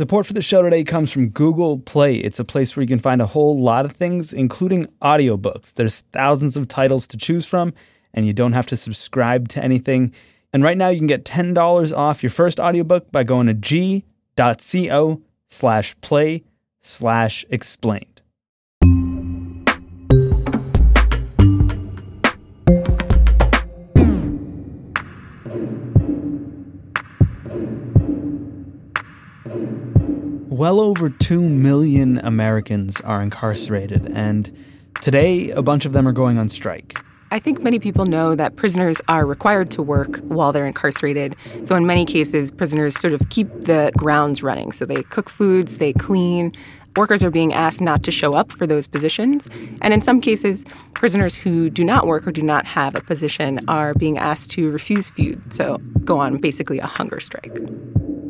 Support for the show today comes from Google Play. It's a place where you can find a whole lot of things, including audiobooks. There's thousands of titles to choose from, and you don't have to subscribe to anything. And right now you can get $10 off your first audiobook by going to g.co slash play slash explained. Well over 2 million Americans are incarcerated, and today a bunch of them are going on strike. I think many people know that prisoners are required to work while they're incarcerated. So, in many cases, prisoners sort of keep the grounds running. So, they cook foods, they clean. Workers are being asked not to show up for those positions. And in some cases, prisoners who do not work or do not have a position are being asked to refuse food. So, go on basically a hunger strike.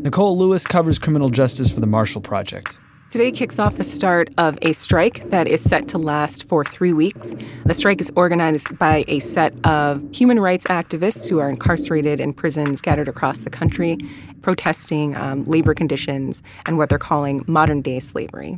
Nicole Lewis covers criminal justice for the Marshall Project. Today kicks off the start of a strike that is set to last for three weeks. The strike is organized by a set of human rights activists who are incarcerated in prisons scattered across the country, protesting um, labor conditions and what they're calling modern day slavery.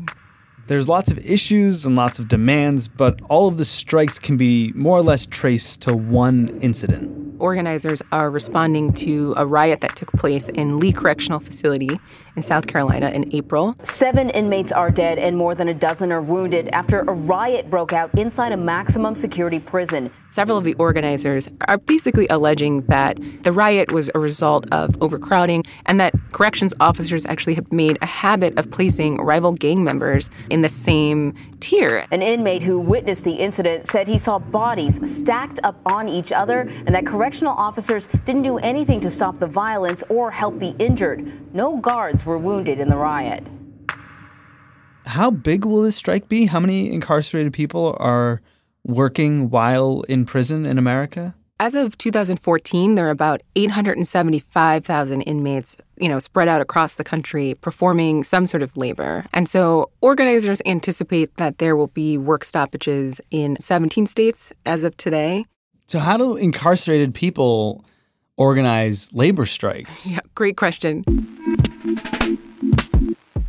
There's lots of issues and lots of demands, but all of the strikes can be more or less traced to one incident organizers are responding to a riot that took place in Lee Correctional Facility in South Carolina in April. Seven inmates are dead and more than a dozen are wounded after a riot broke out inside a maximum security prison. Several of the organizers are basically alleging that the riot was a result of overcrowding and that corrections officers actually have made a habit of placing rival gang members in the same tier. An inmate who witnessed the incident said he saw bodies stacked up on each other and that correctional officers didn't do anything to stop the violence or help the injured. No guards were wounded in the riot. How big will this strike be? How many incarcerated people are working while in prison in America? As of 2014, there are about 875,000 inmates, you know, spread out across the country performing some sort of labor. And so organizers anticipate that there will be work stoppages in 17 states as of today. So how do incarcerated people organize labor strikes? Yeah, great question.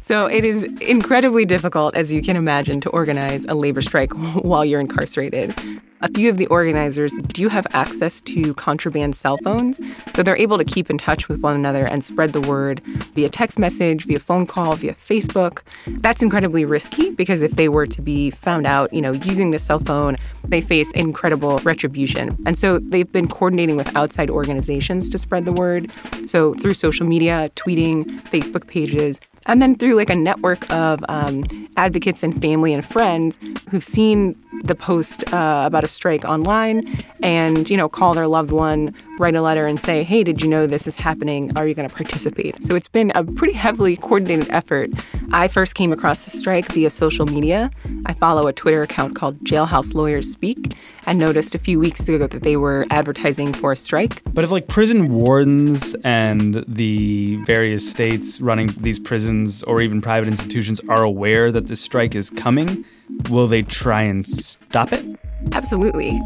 So it is incredibly difficult, as you can imagine, to organize a labor strike while you're incarcerated. A few of the organizers do have access to contraband cell phones, so they're able to keep in touch with one another and spread the word via text message, via phone call, via Facebook. That's incredibly risky because if they were to be found out, you know, using the cell phone, they face incredible retribution. And so they've been coordinating with outside organizations to spread the word. So through social media, tweeting, Facebook pages, and then through like a network of um, advocates and family and friends who've seen the post uh, about a strike online and you know call their loved one write a letter and say hey did you know this is happening? Are you going to participate? So it's been a pretty heavily coordinated effort i first came across the strike via social media i follow a twitter account called jailhouse lawyers speak and noticed a few weeks ago that they were advertising for a strike but if like prison wardens and the various states running these prisons or even private institutions are aware that this strike is coming Will they try and stop it? Absolutely.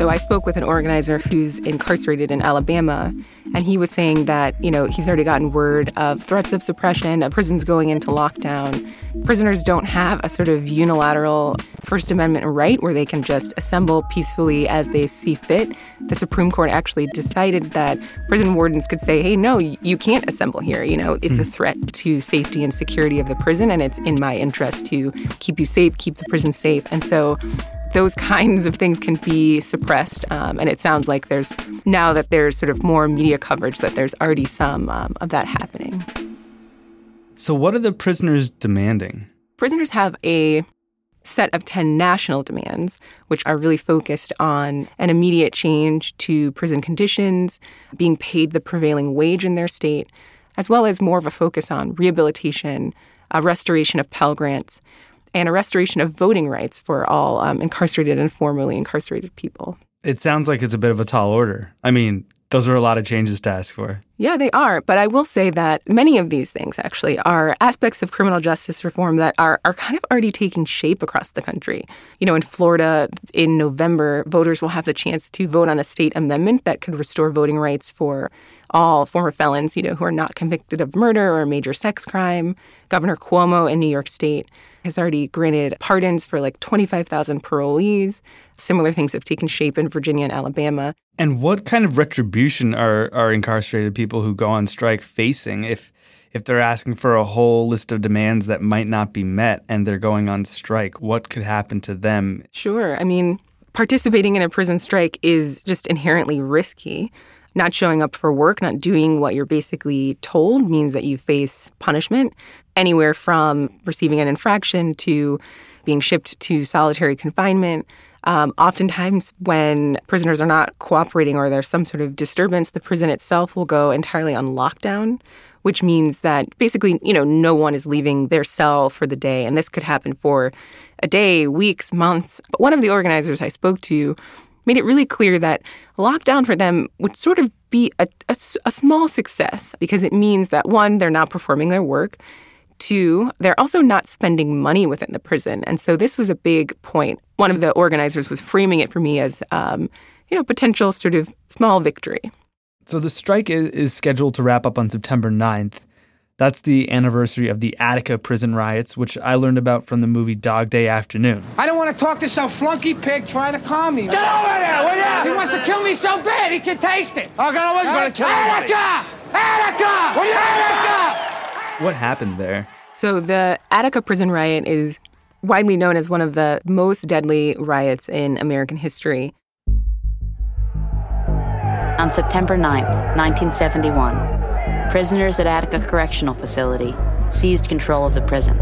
So I spoke with an organizer who's incarcerated in Alabama, and he was saying that, you know, he's already gotten word of threats of suppression, of prisons going into lockdown. Prisoners don't have a sort of unilateral First Amendment right where they can just assemble peacefully as they see fit. The Supreme Court actually decided that prison wardens could say, hey, no, you can't assemble here. You know, it's mm. a hmm. threat to safety and security of the prison, and it's in my interest to keep you safe, keep the prison safe. And so those kinds of things can be suppressed. Um, and it sounds like there's now that there's sort of more media coverage that there's already some um, of that happening. So, what are the prisoners demanding? Prisoners have a set of 10 national demands, which are really focused on an immediate change to prison conditions, being paid the prevailing wage in their state, as well as more of a focus on rehabilitation, a restoration of Pell Grants, and a restoration of voting rights for all um, incarcerated and formerly incarcerated people. It sounds like it's a bit of a tall order. I mean, those are a lot of changes to ask for. Yeah, they are. But I will say that many of these things actually are aspects of criminal justice reform that are, are kind of already taking shape across the country. You know, in Florida, in November, voters will have the chance to vote on a state amendment that could restore voting rights for all former felons, you know, who are not convicted of murder or major sex crime. Governor Cuomo in New York State has already granted pardons for like 25,000 parolees. Similar things have taken shape in Virginia and Alabama. And what kind of retribution are, are incarcerated people who go on strike facing if if they're asking for a whole list of demands that might not be met and they're going on strike? What could happen to them? Sure. I mean, participating in a prison strike is just inherently risky. Not showing up for work, not doing what you're basically told means that you face punishment anywhere from receiving an infraction to being shipped to solitary confinement. Um, oftentimes, when prisoners are not cooperating or there's some sort of disturbance, the prison itself will go entirely on lockdown, which means that basically, you know, no one is leaving their cell for the day. And this could happen for a day, weeks, months. But one of the organizers I spoke to made it really clear that lockdown for them would sort of be a, a, a small success because it means that one, they're not performing their work. Two, they're also not spending money within the prison. And so this was a big point. One of the organizers was framing it for me as, um, you know, potential sort of small victory. So the strike is, is scheduled to wrap up on September 9th. That's the anniversary of the Attica prison riots, which I learned about from the movie Dog Day Afternoon. I don't want to talk to some flunky pig trying to calm me. Get over there, will ya? He wants to kill me so bad he can taste it. I'm always going to kill Attica! Attica! Attica! What happened there? So, the Attica prison riot is widely known as one of the most deadly riots in American history. On September 9th, 1971, prisoners at Attica Correctional Facility seized control of the prison.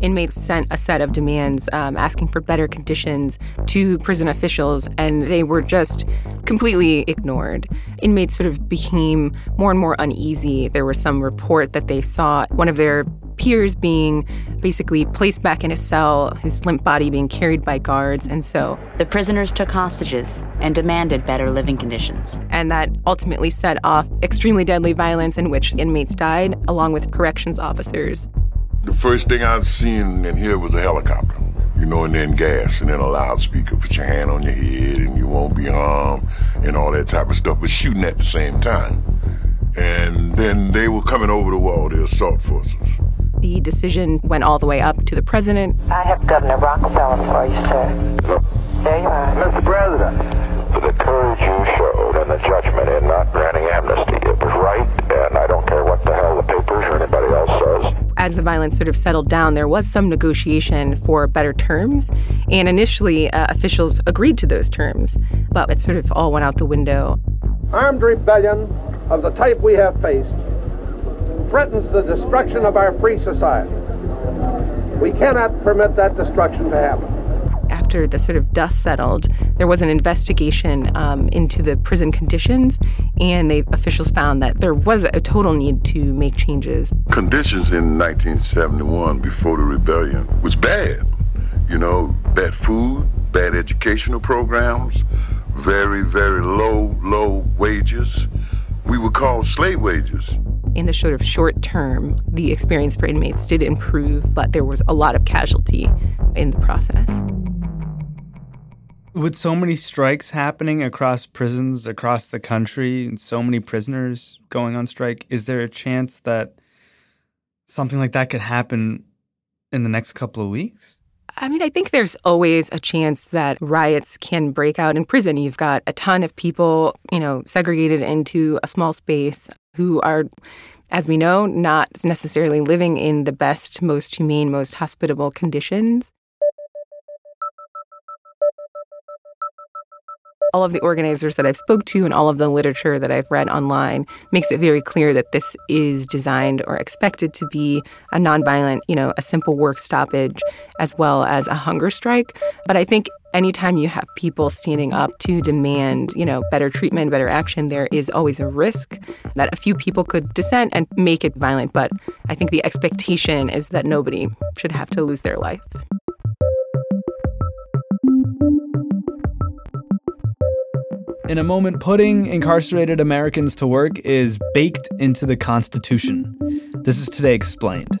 Inmates sent a set of demands um, asking for better conditions to prison officials, and they were just completely ignored. Inmates sort of became more and more uneasy. There was some report that they saw one of their peers being basically placed back in a cell, his limp body being carried by guards. And so the prisoners took hostages and demanded better living conditions. And that ultimately set off extremely deadly violence in which inmates died, along with corrections officers. The first thing I seen and heard was a helicopter, you know, and then gas, and then a loudspeaker. Put your hand on your head, and you won't be harmed, and all that type of stuff. But shooting at the same time, and then they were coming over the wall, the assault forces. The decision went all the way up to the president. I have Governor Rockefeller for you, sir. There you are. Mr. President, for the courage you showed and the judgment in not granting amnesty, it was right, and I don't care as the violence sort of settled down, there was some negotiation for better terms. And initially, uh, officials agreed to those terms, but it sort of all went out the window. Armed rebellion of the type we have faced threatens the destruction of our free society. We cannot permit that destruction to happen after the sort of dust settled, there was an investigation um, into the prison conditions, and the officials found that there was a total need to make changes. Conditions in 1971 before the rebellion was bad. You know, bad food, bad educational programs, very, very low, low wages. We were called slave wages. In the sort of short term, the experience for inmates did improve, but there was a lot of casualty in the process with so many strikes happening across prisons across the country and so many prisoners going on strike, is there a chance that something like that could happen in the next couple of weeks? I mean, I think there's always a chance that riots can break out in prison. You've got a ton of people, you know, segregated into a small space who are, as we know, not necessarily living in the best, most humane, most hospitable conditions. All of the organizers that I've spoke to and all of the literature that I've read online makes it very clear that this is designed or expected to be a nonviolent, you know, a simple work stoppage as well as a hunger strike. But I think anytime you have people standing up to demand, you know, better treatment, better action, there is always a risk that a few people could dissent and make it violent. But I think the expectation is that nobody should have to lose their life. In a moment, putting incarcerated Americans to work is baked into the Constitution. This is Today Explained.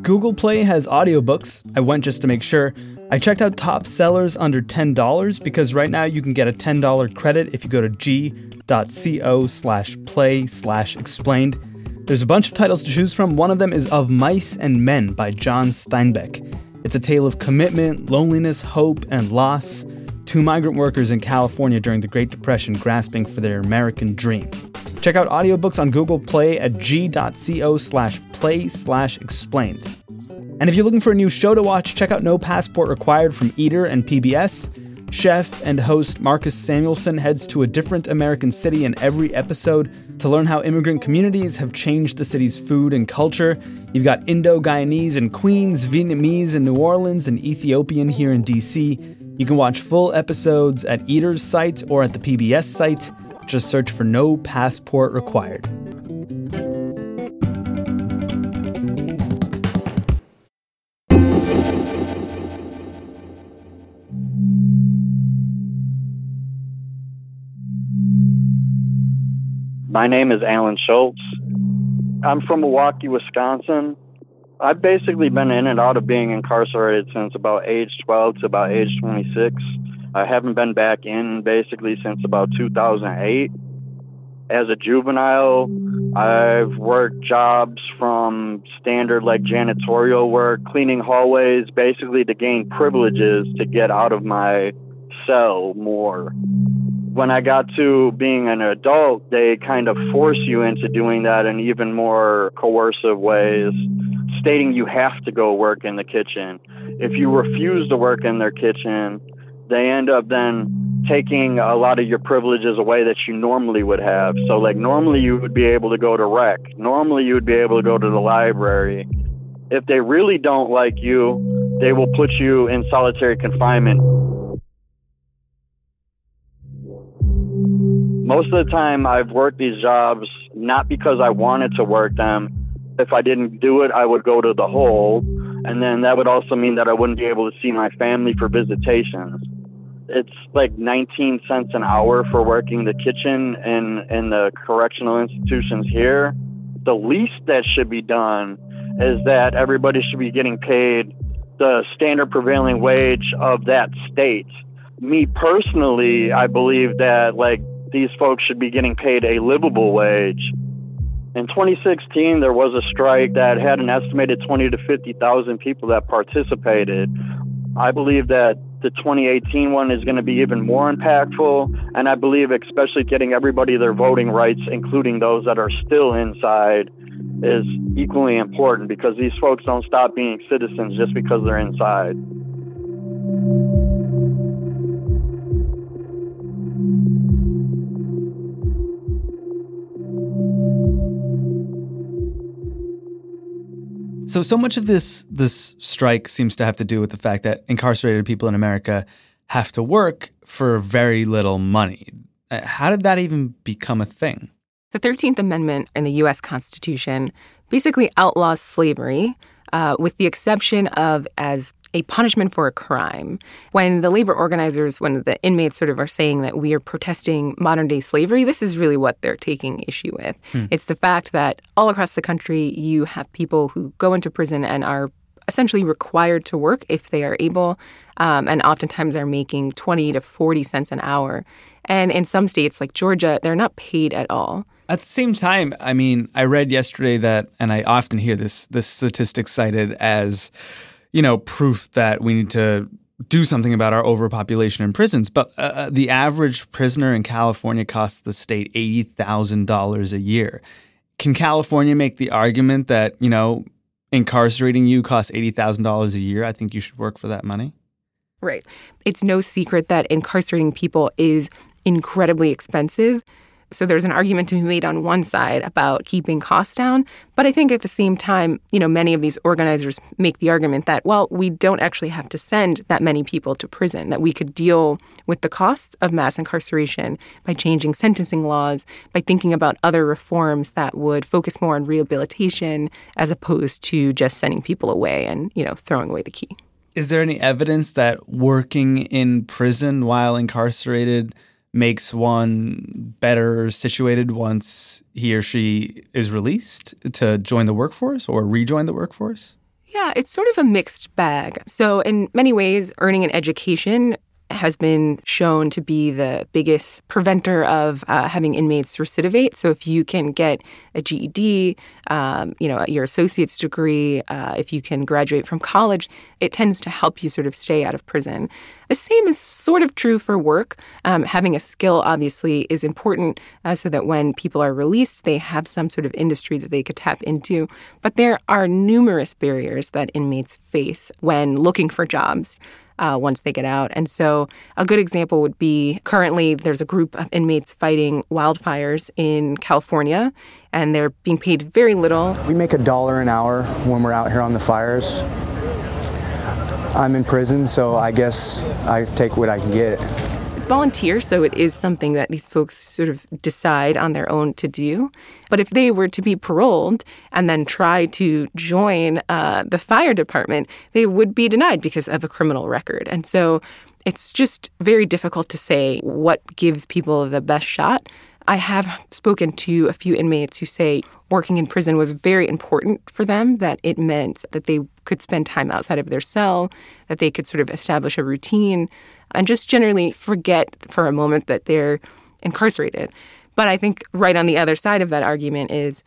Google Play has audiobooks. I went just to make sure. I checked out top sellers under $10 because right now you can get a $10 credit if you go to g.co slash play slash explained. There's a bunch of titles to choose from. One of them is Of Mice and Men by John Steinbeck. It's a tale of commitment, loneliness, hope, and loss. Two migrant workers in California during the Great Depression grasping for their American dream. Check out audiobooks on Google Play at g.co slash play slash explained. And if you're looking for a new show to watch, check out No Passport Required from Eater and PBS. Chef and host Marcus Samuelsson heads to a different American city in every episode to learn how immigrant communities have changed the city's food and culture. You've got Indo Guyanese in Queens, Vietnamese in New Orleans, and Ethiopian here in DC. You can watch full episodes at Eater's site or at the PBS site. Just search for No Passport Required. My name is Alan Schultz. I'm from Milwaukee, Wisconsin. I've basically been in and out of being incarcerated since about age 12 to about age 26. I haven't been back in basically since about 2008. As a juvenile, I've worked jobs from standard like janitorial work, cleaning hallways, basically to gain privileges to get out of my cell more when I got to being an adult, they kind of force you into doing that in even more coercive ways, stating you have to go work in the kitchen. If you refuse to work in their kitchen, they end up then taking a lot of your privileges away that you normally would have. So, like, normally you would be able to go to rec, normally you would be able to go to the library. If they really don't like you, they will put you in solitary confinement most of the time I've worked these jobs not because I wanted to work them. If I didn't do it, I would go to the hole. And then that would also mean that I wouldn't be able to see my family for visitations. It's like 19 cents an hour for working the kitchen in, in the correctional institutions here. The least that should be done is that everybody should be getting paid the standard prevailing wage of that state. Me personally, I believe that like these folks should be getting paid a livable wage. In 2016, there was a strike that had an estimated 20 to 50,000 people that participated. I believe that the 2018 one is going to be even more impactful, and I believe especially getting everybody their voting rights, including those that are still inside, is equally important because these folks don't stop being citizens just because they're inside. So so much of this this strike seems to have to do with the fact that incarcerated people in America have to work for very little money. Uh, how did that even become a thing? The 13th Amendment in the U.S. Constitution basically outlaws slavery, uh, with the exception of as a punishment for a crime. When the labor organizers, when the inmates sort of are saying that we are protesting modern day slavery, this is really what they're taking issue with. Hmm. It's the fact that all across the country, you have people who go into prison and are essentially required to work if they are able, um, and oftentimes are making 20 to 40 cents an hour. And in some states, like Georgia, they're not paid at all. At the same time, I mean, I read yesterday that, and I often hear this this statistic cited as you know, proof that we need to do something about our overpopulation in prisons. But uh, uh the average prisoner in California costs the state $80,000 a year. Can California make the argument that, you know, incarcerating you costs $80,000 a year? I think you should work for that money? Right. It's no secret that incarcerating people is incredibly expensive. So there's an argument to be made on one side about keeping costs down, but I think at the same time, you know, many of these organizers make the argument that well, we don't actually have to send that many people to prison, that we could deal with the costs of mass incarceration by changing sentencing laws, by thinking about other reforms that would focus more on rehabilitation as opposed to just sending people away and, you know, throwing away the key. Is there any evidence that working in prison while incarcerated makes one better situated once he or she is released to join the workforce or rejoin the workforce? Yeah, it's sort of a mixed bag. So, in many ways, earning an education has been shown to be the biggest preventer of uh, having inmates recidivate. So if you can get a GED, um, you know, your associate's degree, uh, if you can graduate from college, it tends to help you sort of stay out of prison. The same is sort of true for work. Um, having a skill obviously is important uh, so that when people are released, they have some sort of industry that they could tap into. But there are numerous barriers that inmates face when looking for jobs uh, once they get out. And so, a good example would be currently there's a group of inmates fighting wildfires in California, and they're being paid very little. We make a dollar an hour when we're out here on the fires. I'm in prison, so I guess I take what I can get. Volunteer, so it is something that these folks sort of decide on their own to do. But if they were to be paroled and then try to join uh, the fire department, they would be denied because of a criminal record. And so it's just very difficult to say what gives people the best shot. I have spoken to a few inmates who say working in prison was very important for them, that it meant that they could spend time outside of their cell, that they could sort of establish a routine, and just generally forget for a moment that they're incarcerated. But I think right on the other side of that argument is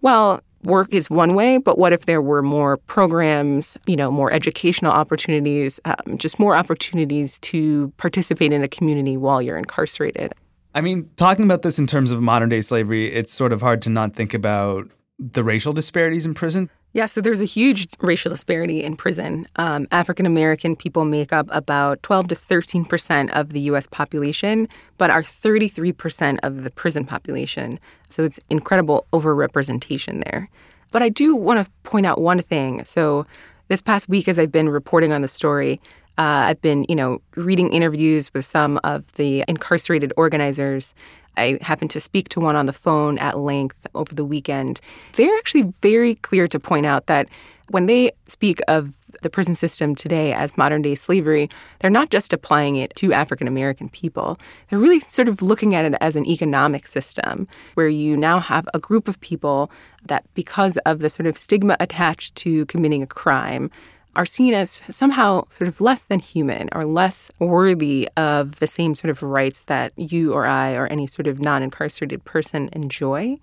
well, work is one way, but what if there were more programs, you know, more educational opportunities, um, just more opportunities to participate in a community while you're incarcerated? I mean, talking about this in terms of modern day slavery, it's sort of hard to not think about the racial disparities in prison. Yeah, so there's a huge racial disparity in prison. Um, African American people make up about 12 to 13 percent of the U.S. population, but are 33 percent of the prison population. So it's incredible overrepresentation there. But I do want to point out one thing. So this past week, as I've been reporting on the story, uh, I've been, you know, reading interviews with some of the incarcerated organizers I happened to speak to one on the phone at length over the weekend. They're actually very clear to point out that when they speak of the prison system today as modern day slavery, they're not just applying it to African American people. They're really sort of looking at it as an economic system where you now have a group of people that, because of the sort of stigma attached to committing a crime, are seen as somehow sort of less than human or less worthy of the same sort of rights that you or I or any sort of non incarcerated person enjoy.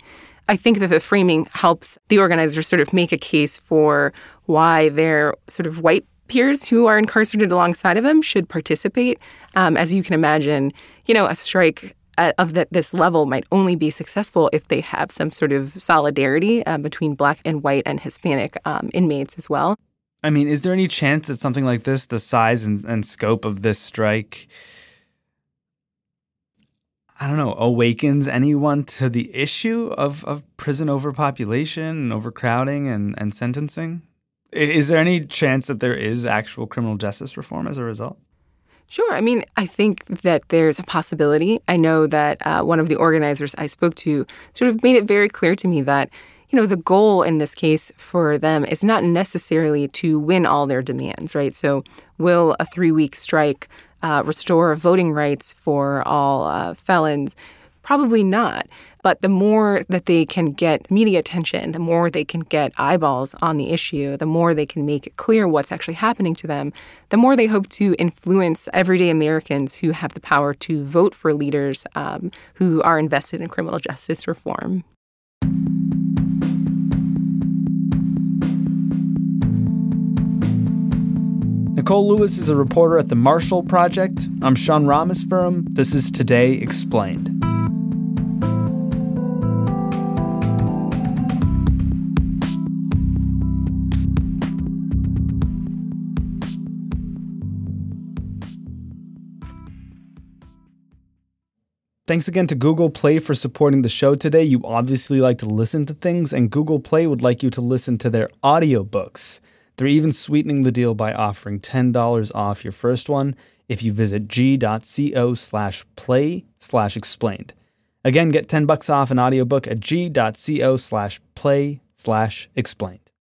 I think that the framing helps the organizers sort of make a case for why their sort of white peers who are incarcerated alongside of them should participate. Um, as you can imagine, you know, a strike of that this level might only be successful if they have some sort of solidarity uh, between black and white and Hispanic um, inmates as well. I mean, is there any chance that something like this, the size and, and scope of this strike, I don't know, awakens anyone to the issue of, of prison overpopulation and overcrowding and, and sentencing? Is there any chance that there is actual criminal justice reform as a result? Sure. I mean, I think that there's a possibility. I know that uh, one of the organizers I spoke to sort of made it very clear to me that you know, the goal in this case for them is not necessarily to win all their demands, right? So, will a three week strike uh, restore voting rights for all uh, felons? Probably not. But the more that they can get media attention, the more they can get eyeballs on the issue, the more they can make it clear what's actually happening to them, the more they hope to influence everyday Americans who have the power to vote for leaders um, who are invested in criminal justice reform. Nicole Lewis is a reporter at the Marshall Project. I'm Sean Rameswaram. This is Today Explained. Thanks again to Google Play for supporting the show today. You obviously like to listen to things, and Google Play would like you to listen to their audiobooks. They're even sweetening the deal by offering $10 off your first one if you visit g.co slash play slash explained. Again, get 10 bucks off an audiobook at g.co slash play slash explained.